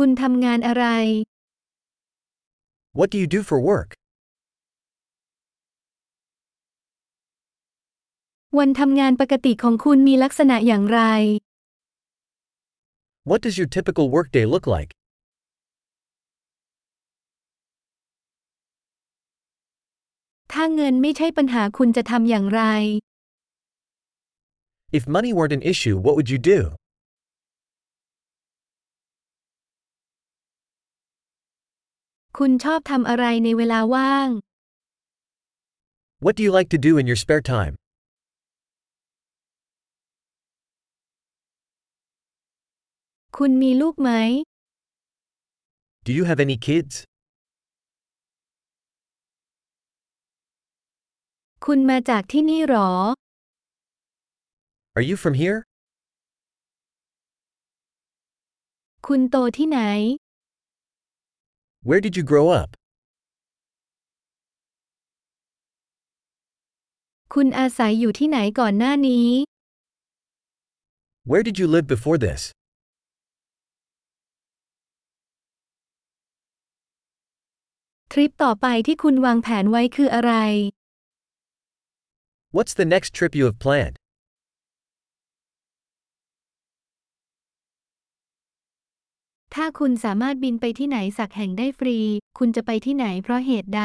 คุณทำงานอะไร What do you do for work? วันทำงานปกติของคุณมีลักษณะอย่างไร What does your typical workday look like? ถ้าเงินไม่ใช่ปัญหาคุณจะทำอย่างไร If money weren't an issue, what would you do? คุณชอบทำอะไรในเวลาว่าง What do you like to do in your spare time? คุณมีลูกไหม Do you have any kids? คุณมาจากที่นี่หรอ Are you from here? คุณโตที่ไหน Where did you grow up? คุณอาศัยอยู่ที่ไหนก่อนหน้านี้ Where did you live before this? ทริปต่อไปที่คุณวางแผนไว้คืออะไร What's the next trip you have planned? ถ้าคุณสามารถบินไปที่ไหนสักแห่งได้ฟรี คุณจะไปที่ไหนเพราะเหตุใด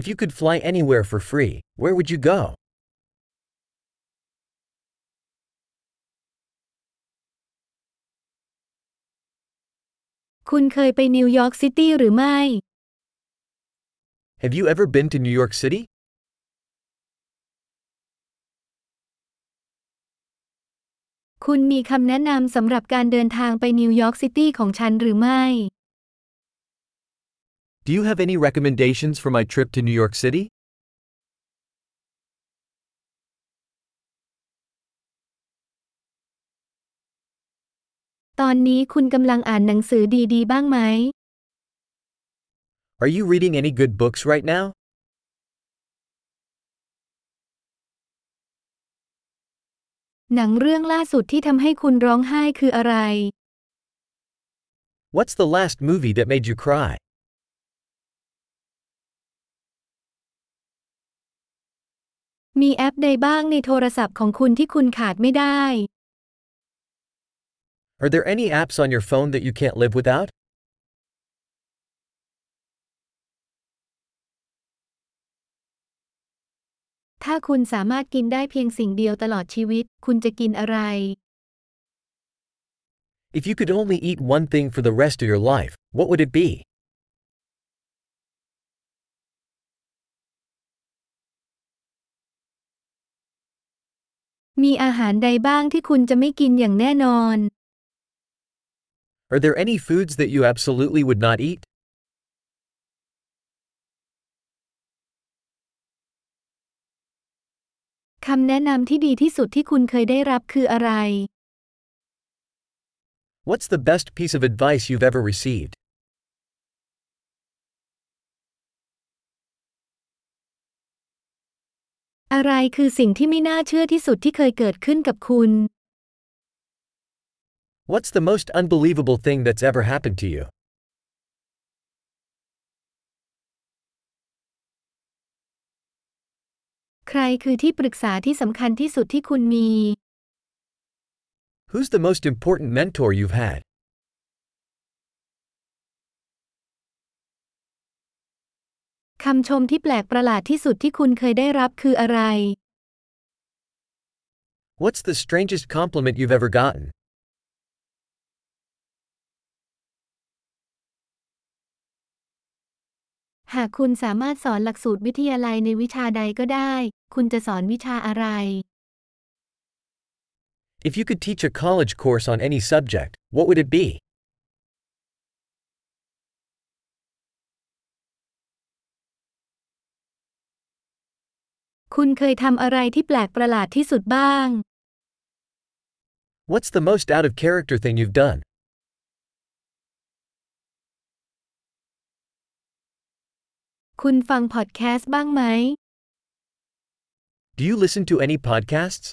If you could fly anywhere for free, where would you go? คุณเคยไปนิวยอร์กซิตี้หรือไม่ Have you ever been to New York City? คุณมีคำแนะนำสำหรับการเดินทางไปนิวยอร์กซิตี้ของฉันหรือไม่ Do you have any recommendations for my trip to New York City? ตอนนี้คุณกำลังอ่านหนังสือดีๆ บ้างไหม Are you reading any good books right now? หนังเรื่องล่าสุดที่ทำให้คุณร้องไห้คืออะไร What's the last movie that made you cry? มีแอปใดบ้างในโทรศัพท์ของคุณที่คุณขาดไม่ได้ Are there any apps on your phone that you can't live without? ถ้าคุณสามารถกินได้เพียงสิ่งเดียวตลอดชีวิต คุณจะกินอะไร If you could only eat one thing for the rest of your life, what would it be? มีอาหารใดบ้างที่คุณจะไม่กินอย่างแน่นอน Are there any foods that you absolutely would not eat? คำแนะนำที่ดีที่สุดที่คุณเคยได้รับคืออะไร What's the best piece of advice you've ever received? อะไรคือสิ่งที่ไม่น่าเชื่อที่สุดที่เคยเกิดขึ้นกับคุณ What's the most unbelievable thing that's ever happened to you? ใครคือที่ปรึกษาที่สำคัญที่สุดที่คุณมี Who's the most important mentor you've had? คำชมที่แปลกประหลาดที่สุดที่คุณเคยได้รับคืออะไร What's the strangest compliment you've ever gotten? หากคุณสามารถสอนหลักสูตรวิทยาลัยในวิชาใดก็ได้ คุณจะสอนวิชาอะไร If you could teach a college course on any subject, what would it be? คุณเคยทำอะไรที่แปลกประหลาดที่สุดบ้าง What's the most out of character thing you've done? คุณฟังพอดแคสต์บ้างไหม Do you listen to any podcasts?